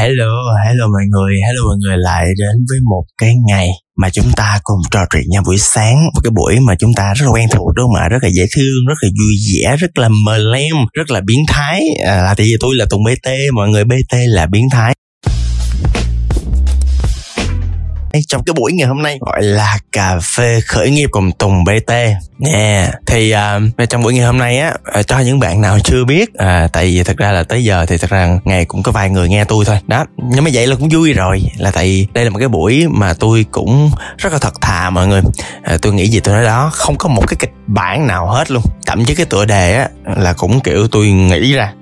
Hello, hello mọi người, hello mọi người lại đến với một cái ngày mà chúng ta cùng trò chuyện nhau buổi sáng. Một cái buổi mà chúng ta rất là quen thuộc đúng không ạ? Rất là dễ thương rất là vui vẻ rất là mờ lem rất là biến thái. À, là thì tôi là tùng bt mọi người bt là biến thái trong cái buổi ngày hôm nay gọi là cà phê khởi nghiệp cùng Tùng BT nè yeah. thì uh, trong buổi ngày hôm nay á uh, cho những bạn nào chưa biết uh, tại vì thật ra là tới giờ thì thật ra ngày cũng có vài người nghe tôi thôi. Đó nhưng mà vậy là cũng vui rồi là tại vì đây là một cái buổi mà tôi cũng rất là thật thà mọi người. Uh, tôi nghĩ gì tôi nói đó không có một cái kịch bản nào hết luôn. Thậm chí cái tựa đề á là cũng kiểu tôi nghĩ ra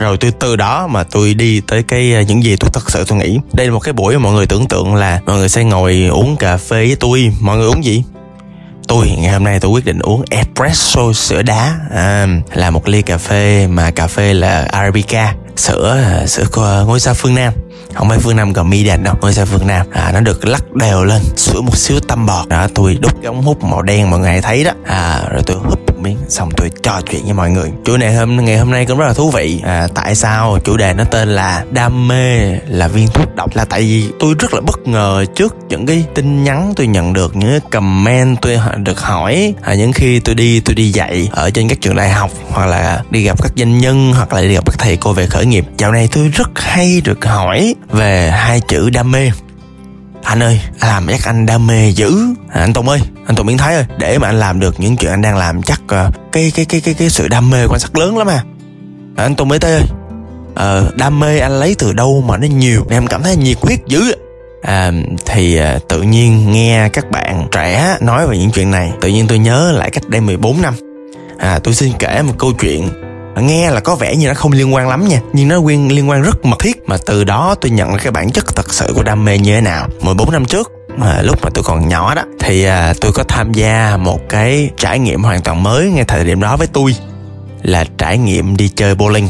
rồi tôi từ đó mà tôi đi tới cái à, những gì tôi thật sự tôi nghĩ. Đây là một cái buổi mà mọi người tưởng tượng là mọi người sẽ ngồi uống cà phê với tôi. Mọi người uống gì? Tôi ngày hôm nay tôi quyết định uống espresso sữa đá. À, là một ly cà phê mà cà phê là arabica sữa sữa của ngôi sao phương nam. Không phải phương nam còn mi đèn đâu ngôi sao phương nam. À, nó được lắc đều lên sữa một xíu tăm bọt. Đó tôi đút cái ống hút màu đen mọi người thấy đó. À, rồi tôi hút trò chuyện với mọi người. Chủ đề hôm ngày hôm nay cũng rất là thú vị. À, tại sao chủ đề nó tên là đam mê là viên thuốc độc? Là tại vì tôi rất là bất ngờ trước những cái tin nhắn tôi nhận được những cái comment tôi được hỏi. À, những khi tôi đi tôi đi dạy ở trên các trường đại học hoặc là đi gặp các doanh nhân hoặc là đi gặp các thầy cô về khởi nghiệp. Dạo này tôi rất hay được hỏi về hai chữ đam mê anh ơi làm chắc anh đam mê dữ. À, anh tùng ơi anh tùng biến thái ơi để mà anh làm được những chuyện anh đang làm chắc uh, cái cái cái cái cái sự đam mê của anh sắc lớn lắm à, à anh tùng bt ơi à, đam mê anh lấy từ đâu mà nó nhiều? Em cảm thấy nhiệt huyết dữ à, thì à, tự nhiên nghe các bạn trẻ nói về những chuyện này tự nhiên tôi nhớ lại cách đây 14 năm. À, tôi xin kể một câu chuyện nghe là có vẻ như nó không liên quan lắm nha nhưng nó liên liên quan rất mật thiết. Mà từ đó tôi nhận ra cái bản chất thật sự của đam mê như thế nào. 14 năm trước mà lúc mà tôi còn nhỏ đó thì à, tôi có tham gia một cái trải nghiệm hoàn toàn mới ngay thời điểm đó với tôi là trải nghiệm đi chơi bowling.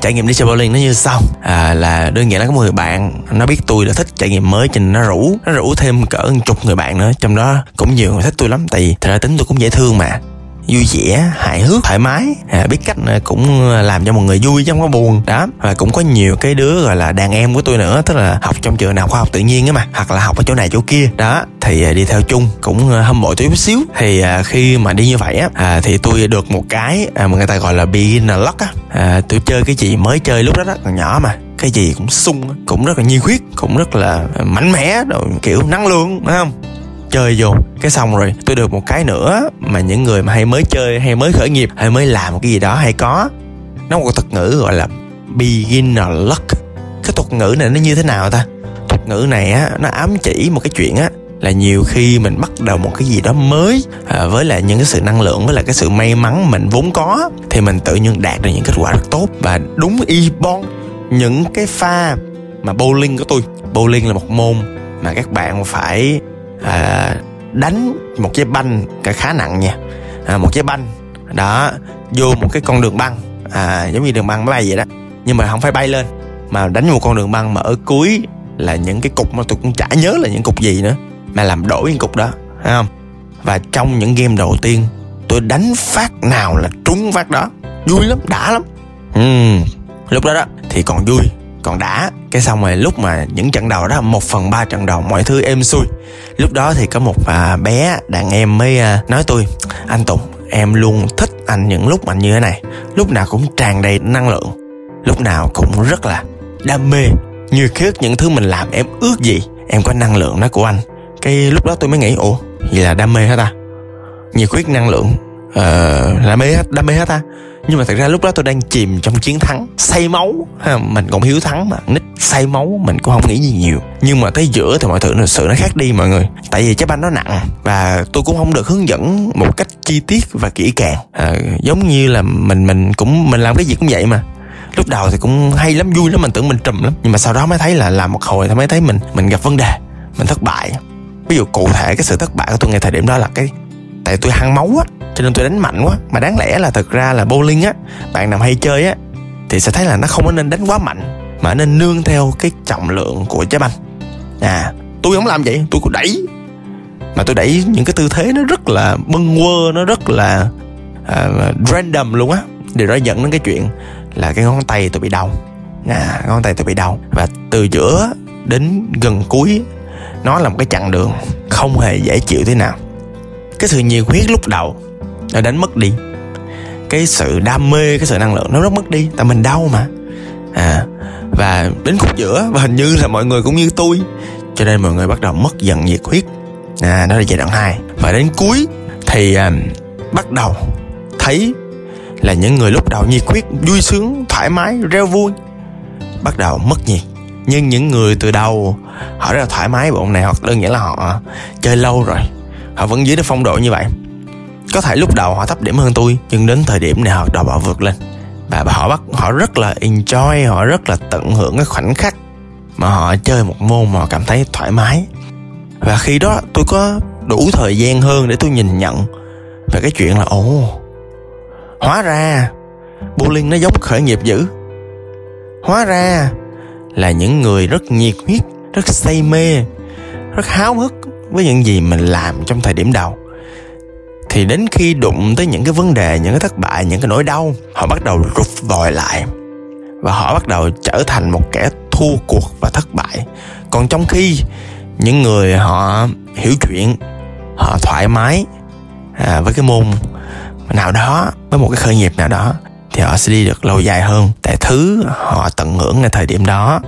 Trải nghiệm đi chơi bowling nó như sau. À, là đơn giản là có một người bạn nó biết tôi là thích trải nghiệm mới cho nên nó rủ. Nó rủ thêm cỡ chục người bạn nữa trong đó cũng nhiều người thích tôi lắm tại vì thật ra tính tôi cũng dễ thương mà vui vẻ hài hước thoải mái. À, biết cách à, cũng à, làm cho mọi người vui chứ không có buồn. Đó và cũng có nhiều cái đứa gọi là đàn em của tôi nữa tức là học trong trường nào khoa học tự nhiên á mà hoặc là học ở chỗ này chỗ kia. Đó thì à, đi theo chung cũng hâm mộ tôi chút xíu. Thì khi mà đi như vậy á à, thì tôi được một cái à, mà người ta gọi là beginner luck á. À, tôi chơi cái gì mới chơi lúc đó đó còn nhỏ mà cái gì cũng sung cũng rất là nhiệt huyết cũng rất là mạnh mẽ đồ kiểu năng lượng phải không? Chơi vô. Cái xong rồi tôi được một cái nữa mà những người mà hay mới chơi hay mới khởi nghiệp hay mới làm cái gì đó hay có. Nó một thuật ngữ gọi là beginner luck. Cái thuật ngữ này nó như thế nào ta? Thuật ngữ này á nó ám chỉ một cái chuyện á là nhiều khi mình bắt đầu một cái gì đó mới à, với lại những cái sự năng lượng với lại cái sự may mắn mình vốn có thì mình tự nhiên đạt được những kết quả rất tốt. Và đúng y bon những cái pha mà bowling của tôi bowling là một môn mà các bạn phải à, đánh một cái banh cả khá nặng nha. À, một cái banh đó vô một cái con đường băng. À, giống như đường băng máy bay vậy đó. Nhưng mà không phải bay lên mà đánh một con đường băng mà ở cuối là những cái cục mà tôi cũng chả nhớ là những cục gì nữa mà làm đổi những cục đó thấy không? Và trong những game đầu tiên tôi đánh phát nào là trúng phát đó. Vui lắm đã lắm. Ừ lúc đó đó thì còn vui còn đã cái xong rồi lúc mà những trận đầu đó một phần ba trận đầu mọi thứ êm xuôi. Lúc đó thì có một à, bé đàn em mới à, nói tôi anh tùng em luôn thích anh những lúc anh như thế này. Lúc nào cũng tràn đầy năng lượng lúc nào cũng rất là đam mê. Như khiết những thứ mình làm em ước gì em có năng lượng đó của anh. Cái lúc đó tôi mới nghĩ ủa vậy là đam mê hả ta? Nhiệt huyết năng lượng ờ uh, đam mê hết đam mê hết ta? Nhưng mà thật ra lúc đó tôi đang chìm trong chiến thắng. Say máu ha, mình cũng hiếu thắng mà. Nít say máu mình cũng không nghĩ gì nhiều. Nhưng mà tới giữa thì mọi thứ sự nó khác đi mọi người. Tại vì trái banh nó nặng và tôi cũng không được hướng dẫn một cách chi tiết và kỹ càng. À, giống như là mình mình cũng mình làm cái gì cũng vậy mà. Lúc đầu thì cũng hay lắm vui lắm mình tưởng mình trùm lắm. Nhưng mà sau đó mới thấy là làm một hồi thì mới thấy mình mình gặp vấn đề mình thất bại. Ví dụ cụ thể cái sự thất bại của tôi ngay thời điểm đó là cái tại tôi hăng máu á cho nên tôi đánh mạnh quá. Mà đáng lẽ là thực ra là bowling á bạn nào hay chơi á thì sẽ thấy là nó không có nên đánh quá mạnh mà nên nương theo cái trọng lượng của trái banh. À tôi không làm vậy tôi cũng đẩy. Mà tôi đẩy những cái tư thế nó rất là bâng quơ nó rất là uh, random luôn á. Điều đó dẫn đến cái chuyện là cái ngón tay tôi bị đau. À, ngón tay tôi bị đau. Và từ giữa đến gần cuối nó là một cái chặng đường không hề dễ chịu thế nào. Cái sự nhiệt huyết lúc đầu nó đánh mất đi. Cái sự đam mê cái sự năng lượng nó rất mất đi. Tại mình đau mà. À và đến khúc giữa và hình như là mọi người cũng như tôi. Cho nên mọi người bắt đầu mất dần nhiệt huyết. À đó là giai đoạn 2 và đến cuối thì à, bắt đầu thấy là những người lúc đầu nhiệt huyết vui sướng thoải mái reo vui bắt đầu mất nhiệt. Nhưng những người từ đầu họ rất là thoải mái bộ này hoặc đơn giản là họ chơi lâu rồi. Họ vẫn giữ được phong độ như vậy có thể lúc đầu họ thấp điểm hơn tôi, nhưng đến thời điểm này họ đòi họ vượt lên. Và họ bắt, họ rất là enjoy, họ rất là tận hưởng cái khoảnh khắc mà họ chơi một môn mà họ cảm thấy thoải mái. Và khi đó tôi có đủ thời gian hơn để tôi nhìn nhận về cái chuyện là, ồ, hóa ra bowling nó giống khởi nghiệp dữ. Hóa ra là những người rất nhiệt huyết, rất say mê, rất háo hức với những gì mình làm trong thời điểm đầu thì đến khi đụng tới những cái vấn đề những cái thất bại những cái nỗi đau họ bắt đầu rụt vòi lại. Và họ bắt đầu trở thành một kẻ thua cuộc và thất bại. Còn trong khi những người họ hiểu chuyện họ thoải mái à, với cái môn nào đó với một cái khởi nghiệp nào đó thì họ sẽ đi được lâu dài hơn. Tại thứ họ tận hưởng ngay thời điểm đó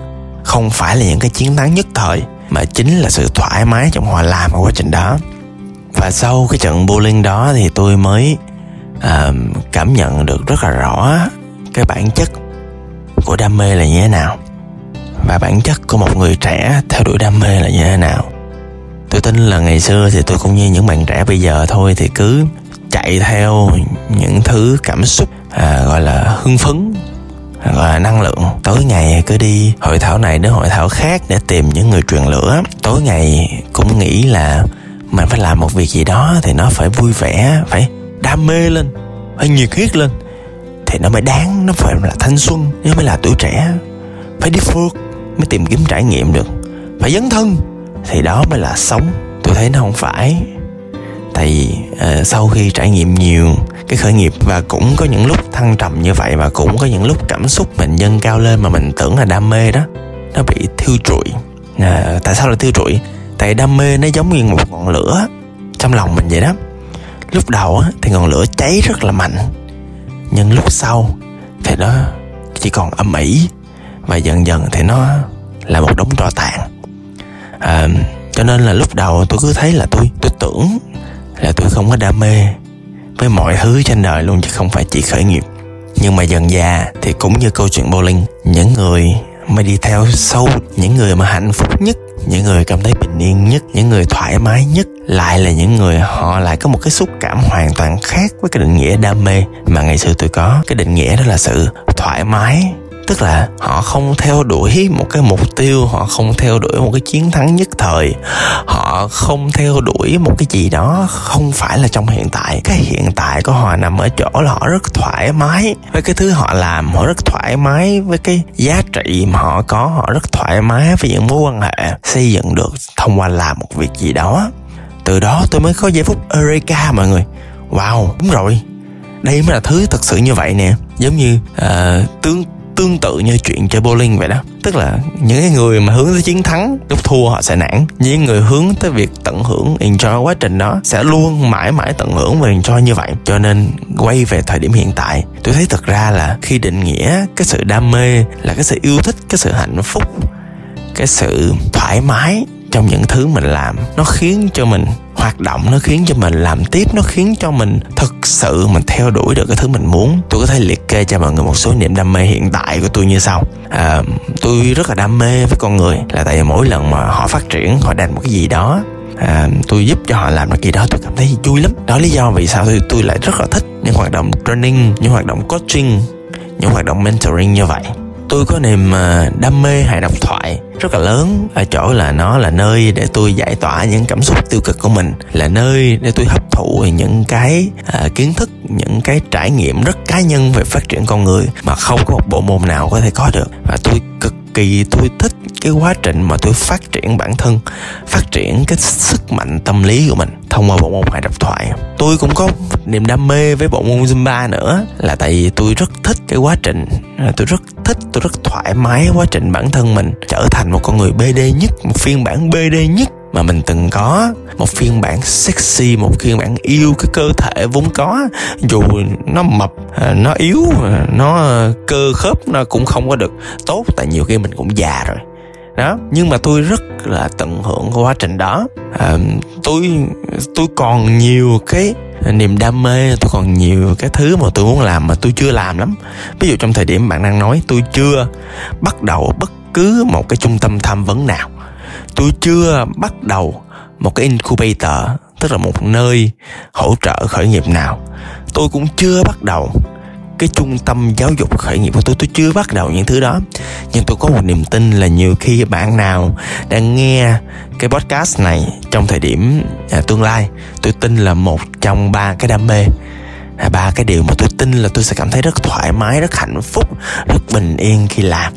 không phải là những cái chiến thắng nhất thời mà chính là sự thoải mái trong họ làm ở quá trình đó và sau cái trận bowling đó thì tôi mới uh, cảm nhận được rất là rõ cái bản chất của đam mê là như thế nào. Và bản chất của một người trẻ theo đuổi đam mê là như thế nào. Tôi tin là ngày xưa thì tôi cũng như những bạn trẻ bây giờ thôi thì cứ chạy theo những thứ cảm xúc à, gọi là hưng phấn gọi là năng lượng. Tối ngày cứ đi hội thảo này đến hội thảo khác để tìm những người truyền lửa. Tối ngày cũng nghĩ là mình phải làm một việc gì đó thì nó phải vui vẻ phải đam mê lên phải nhiệt huyết lên. Thì nó mới đáng nó phải là thanh xuân nó mới là tuổi trẻ. Phải đi phượt mới tìm kiếm trải nghiệm được. Phải dấn thân thì đó mới là sống. Tôi thấy nó không phải. Tại vì uh, sau khi trải nghiệm nhiều cái khởi nghiệp và cũng có những lúc thăng trầm như vậy và cũng có những lúc cảm xúc mình dâng cao lên mà mình tưởng là đam mê đó nó bị thiêu trụi. À, tại sao lại thiêu trụi? Tại đam mê nó giống như một ngọn lửa. Trong lòng mình vậy đó. Lúc đầu thì ngọn lửa cháy rất là mạnh. Nhưng lúc sau thì nó chỉ còn âm ỉ. Và dần dần thì nó là một đống tro tàn. À, cho nên là lúc đầu tôi cứ thấy là tôi tôi tưởng là tôi không có đam mê với mọi thứ trên đời luôn chứ không phải chỉ khởi nghiệp. Nhưng mà dần già thì cũng như câu chuyện bowling những người mới đi theo sâu những người mà hạnh phúc nhất những người cảm thấy bình yên nhất, những người thoải mái nhất, lại là những người họ lại có một cái xúc cảm hoàn toàn khác với cái định nghĩa đam mê. Mà ngày xưa tôi có cái định nghĩa đó là sự thoải mái tức là họ không theo đuổi một cái mục tiêu họ không theo đuổi một cái chiến thắng nhất thời. Họ không theo đuổi một cái gì đó không phải là trong hiện tại. Cái hiện tại của họ nằm ở chỗ là họ rất thoải mái. Với cái thứ họ làm họ rất thoải mái. Với cái giá trị mà họ có họ rất thoải mái với những mối quan hệ xây dựng được thông qua làm một việc gì đó. Từ đó tôi mới có giây phút eureka mọi người. Wow đúng rồi. Đây mới là thứ thật sự như vậy nè. Giống như ờ, uh, tương tương tự như chuyện chơi bowling vậy đó. Tức là những cái người mà hướng tới chiến thắng, lúc thua họ sẽ nản. Những người hướng tới việc tận hưởng enjoy quá trình đó sẽ luôn mãi mãi tận hưởng và enjoy như vậy. Cho nên quay về thời điểm hiện tại, tôi thấy thật ra là khi định nghĩa cái sự đam mê là cái sự yêu thích, cái sự hạnh phúc, cái sự thoải mái trong những thứ mình làm nó khiến cho mình hoạt động nó khiến cho mình làm tiếp nó khiến cho mình thực sự mình theo đuổi được cái thứ mình muốn. Tôi có thể liệt kê cho mọi người một số niềm đam mê hiện tại của tôi như sau. À, tôi rất là đam mê với con người là tại vì mỗi lần mà họ phát triển họ đạt một cái gì đó à, tôi giúp cho họ làm được gì đó tôi cảm thấy vui lắm. Đó lý do vì sao tôi, tôi lại rất là thích những hoạt động training những hoạt động coaching những hoạt động mentoring như vậy tôi có niềm à, đam mê hài độc thoại rất là lớn. Ở chỗ là nó là nơi để tôi giải tỏa những cảm xúc tiêu cực của mình là nơi để tôi hấp thụ những cái à, kiến thức những cái trải nghiệm rất cá nhân về phát triển con người mà không có một bộ môn nào có thể có được. Và tôi cực kỳ tôi thích cái quá trình mà tôi phát triển bản thân, phát triển cái sức mạnh tâm lý của mình thông qua bộ môn hài độc thoại. Tôi cũng có niềm đam mê với bộ môn zumba nữa, là tại vì tôi rất thích cái quá trình à, tôi rất thích, tôi rất thoải mái quá trình bản thân mình trở thành một con người bd nhất, một phiên bản bd nhất mà mình từng có. Một phiên bản sexy một phiên bản yêu cái cơ thể vốn có. Dù nó mập nó yếu nó cơ khớp nó cũng không có được tốt tại nhiều khi mình cũng già rồi. Đó nhưng mà tôi rất là tận hưởng quá trình đó. À, tôi tôi còn nhiều cái niềm đam mê tôi còn nhiều cái thứ mà tôi muốn làm mà tôi chưa làm lắm. Ví dụ trong thời điểm bạn đang nói tôi chưa bắt đầu bất cứ một cái trung tâm tham vấn nào tôi chưa bắt đầu một cái incubator tức là một nơi hỗ trợ khởi nghiệp nào. Tôi cũng chưa bắt đầu cái trung tâm giáo dục khởi nghiệp của tôi. Tôi chưa bắt đầu những thứ đó. Nhưng tôi có một niềm tin là nhiều khi bạn nào đang nghe cái podcast này trong thời điểm à, tương lai tôi tin là một trong ba cái đam mê. À, ba cái điều mà tôi tin là tôi sẽ cảm thấy rất thoải mái rất hạnh phúc rất bình yên khi làm.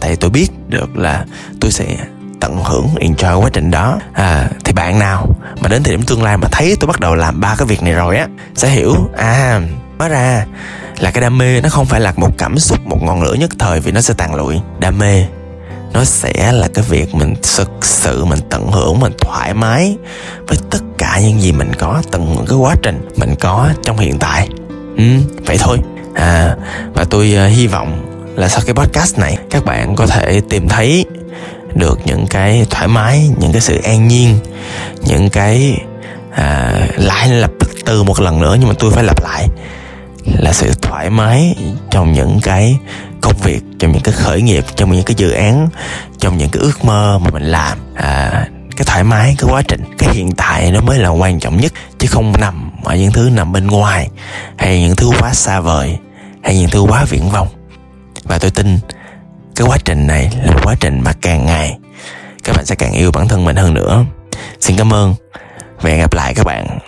Tại tôi biết được là tôi sẽ tận hưởng enjoy quá trình đó. À, thì bạn nào mà đến thời điểm tương lai mà thấy tôi bắt đầu làm ba cái việc này rồi á sẽ hiểu. À hóa ra là cái đam mê nó không phải là một cảm xúc một ngọn lửa nhất thời vì nó sẽ tàn lụi. Đam mê nó sẽ là cái việc mình thực sự mình tận hưởng mình thoải mái với tất cả những gì mình có tận hưởng cái quá trình mình có trong hiện tại. Ừ, vậy thôi. À và tôi uh, hy vọng là sau cái podcast này các bạn có thể tìm thấy được những cái thoải mái những cái sự an nhiên những cái à, lại lặp từ một lần nữa nhưng mà tôi phải lặp lại. Là sự thoải mái trong những cái công việc trong những cái khởi nghiệp trong những cái dự án trong những cái ước mơ mà mình làm. À, cái thoải mái cái quá trình cái hiện tại nó mới là quan trọng nhất chứ không nằm ở những thứ nằm bên ngoài hay những thứ quá xa vời hay những thứ quá viễn vông. Và tôi tin cái quá trình này là quá trình mà càng ngày các bạn sẽ càng yêu bản thân mình hơn nữa. Xin cảm ơn và hẹn gặp lại các bạn.